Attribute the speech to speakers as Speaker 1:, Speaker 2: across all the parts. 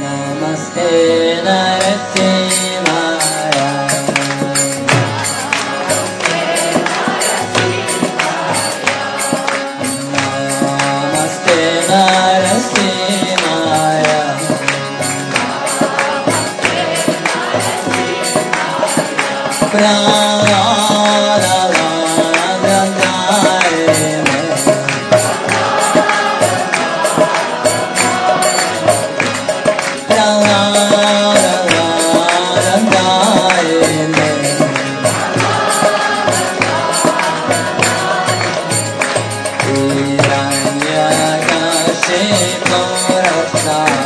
Speaker 1: नमस्ते नरसिंहाय नमस्ते नरसिंहाय प्राणाय से तो रखा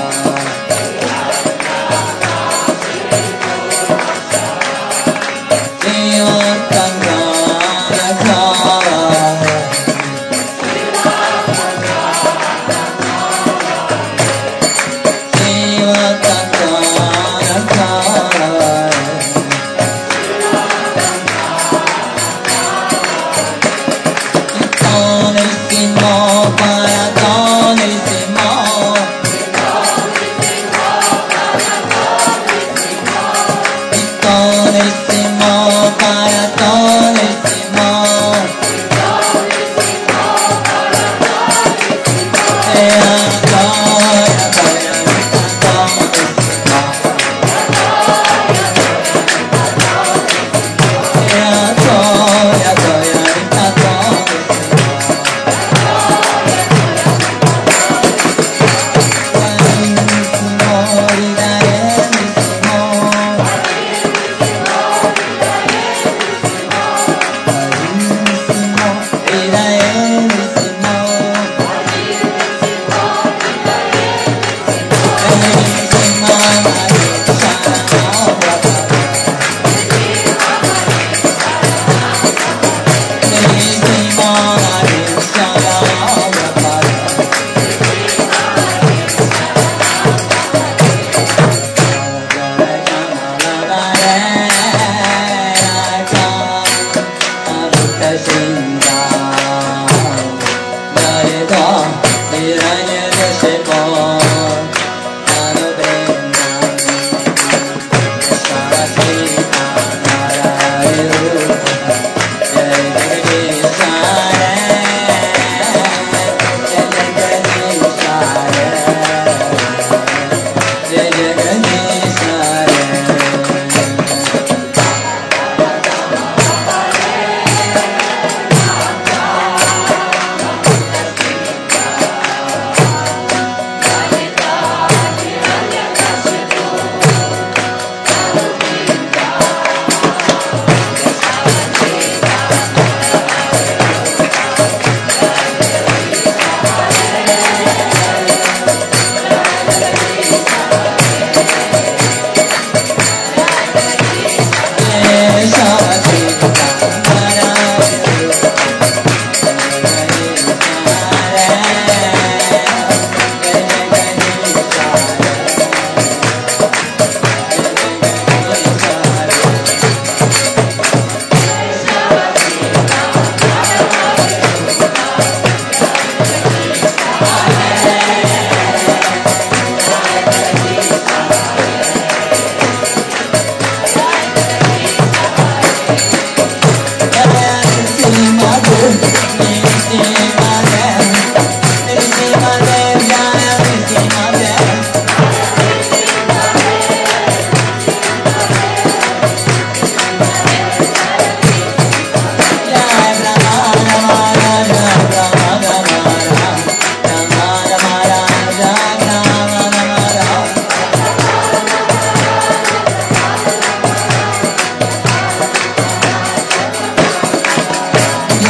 Speaker 1: Yeah, yeah.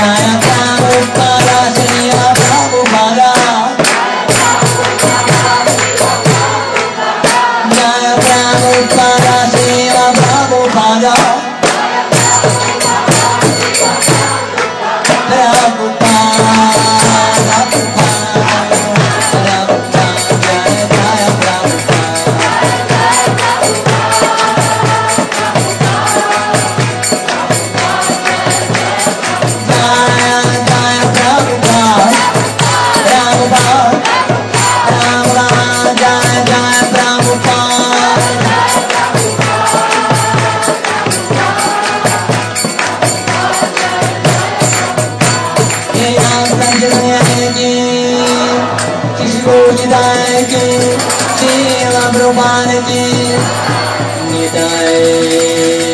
Speaker 1: Narayana bodi dai ki Tila brumane ni Ni dai